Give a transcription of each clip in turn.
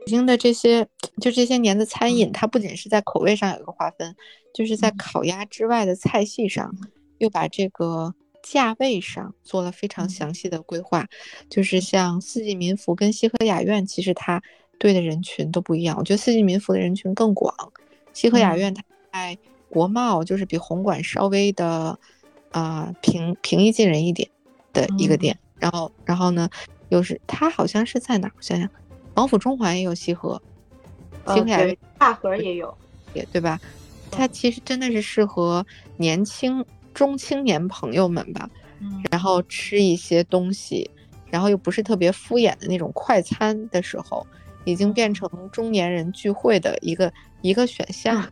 北京的这些，就这些年的餐饮，它不仅是在口味上有一个划分，就是在烤鸭之外的菜系上，又把这个价位上做了非常详细的规划。就是像四季民福跟西河雅苑，其实它对的人群都不一样。我觉得四季民福的人群更广，西河雅苑它在国贸，就是比红馆稍微的啊平平易近人一点的一个店。然后，然后呢，又是它好像是在哪？我想想。王府中环也有西河，西河雅大河也有，也对吧？它其实真的是适合年轻中青年朋友们吧。然后吃一些东西，然后又不是特别敷衍的那种快餐的时候，已经变成中年人聚会的一个一个选项。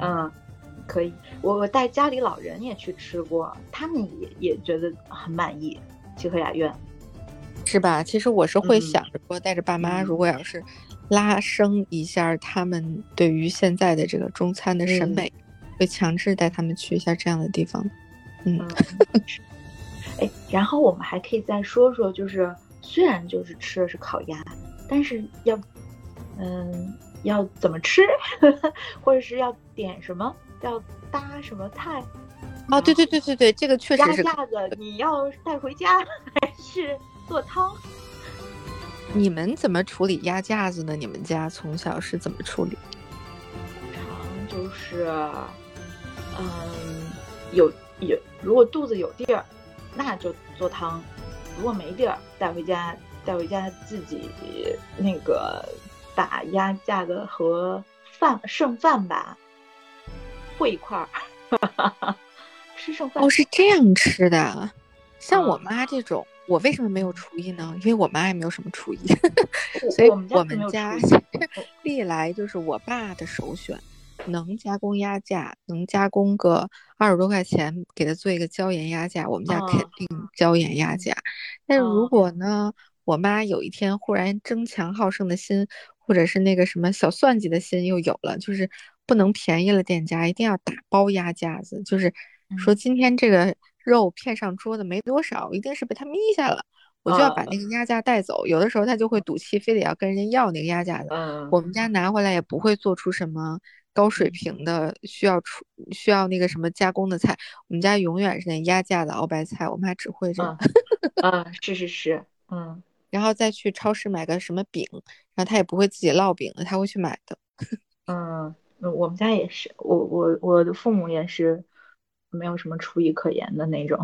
嗯，可以。我带家里老人也去吃过，他们也也觉得很满意西河雅苑。是吧？其实我是会想着说，带着爸妈，如果要是拉升一下他们对于现在的这个中餐的审美，会强制带他们去一下这样的地方。嗯，哎，然后我们还可以再说说，就是虽然就是吃的是烤鸭，但是要，嗯，要怎么吃，或者是要点什么，要搭什么菜？哦，对对对对对，这个确实是。鸭架子你要带回家还是？做汤，你们怎么处理鸭架子呢？你们家从小是怎么处理？通常就是，嗯，有有，如果肚子有地儿，那就做汤；如果没地儿，带回家带回家自己那个把鸭架子和饭剩饭吧烩一块儿，吃剩饭。哦，是这样吃的，像我妈这种。我为什么没有厨艺呢？因为我妈也没有什么厨艺，所以我们家历来就是我爸的首选。能加工鸭架，能加工个二十多块钱，给他做一个椒盐鸭架，我们家肯定椒盐鸭架。但是如果呢，我妈有一天忽然争强好胜的心，或者是那个什么小算计的心又有了，就是不能便宜了店家，一定要打包鸭架子，就是说今天这个。肉片上桌子没多少，一定是被他眯下了，我就要把那个鸭架带走。有的时候他就会赌气，非得要跟人家要那个鸭架的。我们家拿回来也不会做出什么高水平的需要出需要那个什么加工的菜。我们家永远是那鸭架的熬白菜，我妈只会这个。嗯，是是是，嗯，然后再去超市买个什么饼，然后他也不会自己烙饼的，他会去买的。嗯，我们家也是，我我我的父母也是。没有什么厨艺可言的那种。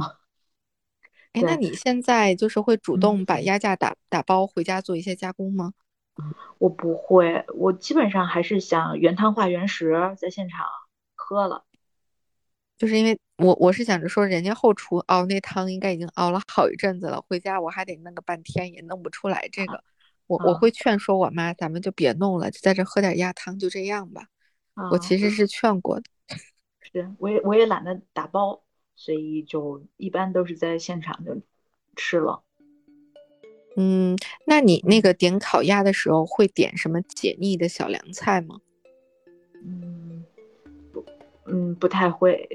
哎，那你现在就是会主动把鸭架打打包回家做一些加工吗？我不会，我基本上还是想原汤化原食，在现场喝了。就是因为我我是想着说，人家后厨熬那汤应该已经熬了好一阵子了，回家我还得弄个半天，也弄不出来这个。我我会劝说我妈，咱们就别弄了，就在这喝点鸭汤，就这样吧。我其实是劝过的。是，我也我也懒得打包，所以就一般都是在现场就吃了。嗯，那你那个点烤鸭的时候会点什么解腻的小凉菜吗？嗯，不，嗯，不太会，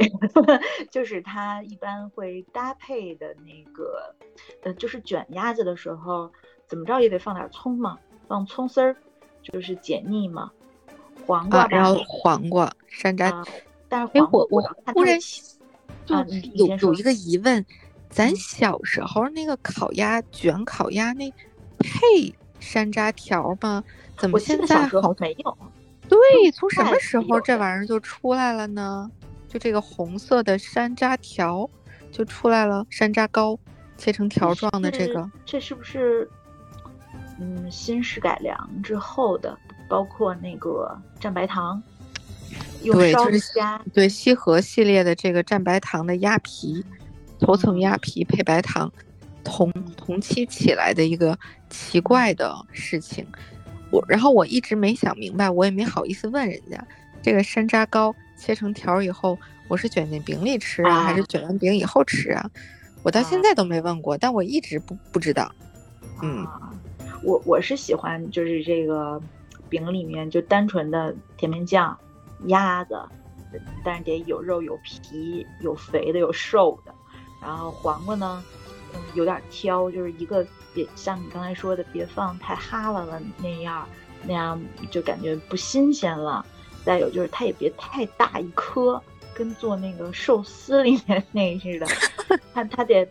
就是它一般会搭配的那个，呃，就是卷鸭子的时候，怎么着也得放点葱嘛，放葱丝儿，就是解腻嘛。黄瓜，然后黄瓜、山楂。但是，哎，我我忽然就有有一个疑问，咱小时候那个烤鸭卷烤鸭那配山楂条吗？怎么现在好没有？对，从什么时候这玩意儿就出来了呢？就这个红色的山楂条就出来了，山楂糕切成条状的这个，这是不是嗯新式改良之后的？包括那个蘸白糖。对，就是对西河系列的这个蘸白糖的鸭皮，头层鸭皮配白糖，同同期起来的一个奇怪的事情。我然后我一直没想明白，我也没好意思问人家，这个山楂糕切成条以后，我是卷进饼里吃啊，还是卷完饼以后吃啊？我到现在都没问过，但我一直不不知道。嗯，我我是喜欢就是这个饼里面就单纯的甜面酱。鸭子，但是得有肉有皮，有肥的有瘦的。然后黄瓜呢，嗯，有点挑，就是一个别像你刚才说的，别放太哈喇了那样，那样就感觉不新鲜了。再有就是它也别太大一颗，跟做那个寿司里面那似的，它它得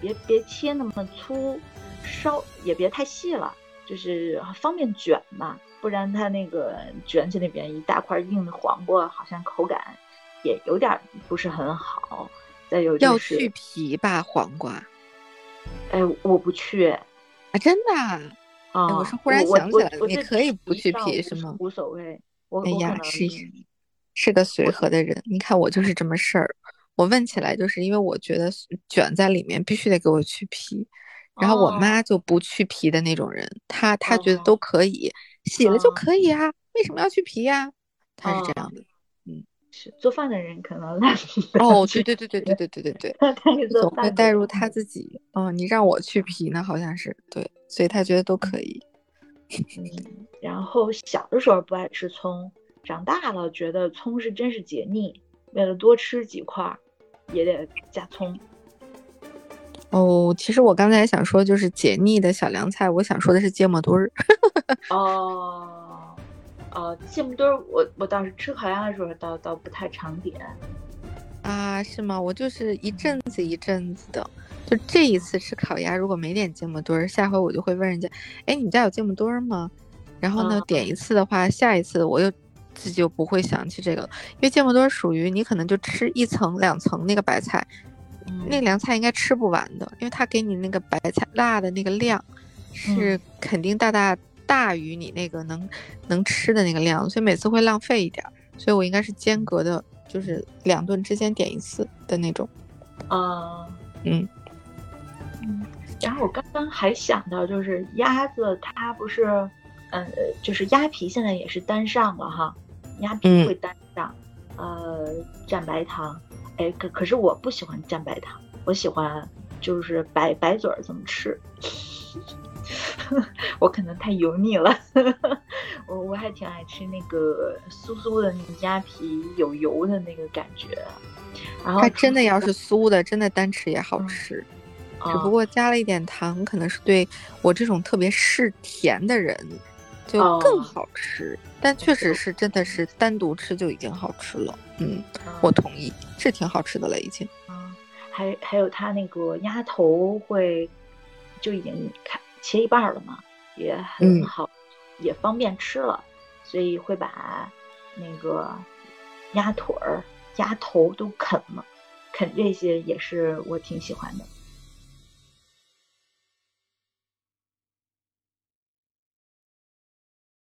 别别切那么粗，稍也别太细了，就是方便卷嘛。不然它那个卷起那边一大块硬的黄瓜，好像口感也有点不是很好。再有就是要去皮吧，黄瓜。哎，我不去啊，真的啊！我是忽然想起来了，你可以不去皮是吗？无所谓。我哎呀，是是个随和的人。你看我就是这么事儿。我问起来，就是因为我觉得卷在里面必须得给我去皮，然后我妈就不去皮的那种人，她她觉得都可以洗了就可以啊，为什么要去皮呀？她是这样的。是做饭的人可能哦，对对对对对对对对对，他总会带入他自己。哦，你让我去皮呢，好像是对，所以他觉得都可以。嗯，然后小的时候不爱吃葱，长大了觉得葱是真是解腻，为了多吃几块也得加葱。哦，其实我刚才想说就是解腻的小凉菜，我想说的是芥末墩儿。哦。呃，芥末墩儿，我我倒是吃烤鸭的时候，倒倒不太常点。啊，是吗？我就是一阵子一阵子的。就这一次吃烤鸭，如果没点芥末墩儿，下回我就会问人家，哎，你们家有芥末墩儿吗？然后呢，点一次的话，下一次我又自己就不会想起这个了，因为芥末墩儿属于你可能就吃一层两层那个白菜，那凉菜应该吃不完的，因为它给你那个白菜辣的那个量是肯定大大。大于你那个能能吃的那个量，所以每次会浪费一点儿，所以我应该是间隔的，就是两顿之间点一次的那种。啊，嗯嗯。然后我刚刚还想到，就是鸭子它不是，嗯，就是鸭皮现在也是单上了哈，鸭皮会单上，呃，蘸白糖。哎，可可是我不喜欢蘸白糖，我喜欢就是白白嘴儿这么吃。我可能太油腻了，我我还挺爱吃那个酥酥的那个鸭皮，有油的那个感觉。然后它真的要是酥的，真的单吃也好吃，只不过加了一点糖，可能是对我这种特别嗜甜的人就更好吃。但确实是真的是单独吃就已经好吃了。嗯，我同意，是挺好吃的了已经。嗯，还还有它那个鸭头会就已经开。切一半了嘛，也很好，也方便吃了，所以会把那个鸭腿儿、鸭头都啃了，啃这些也是我挺喜欢的。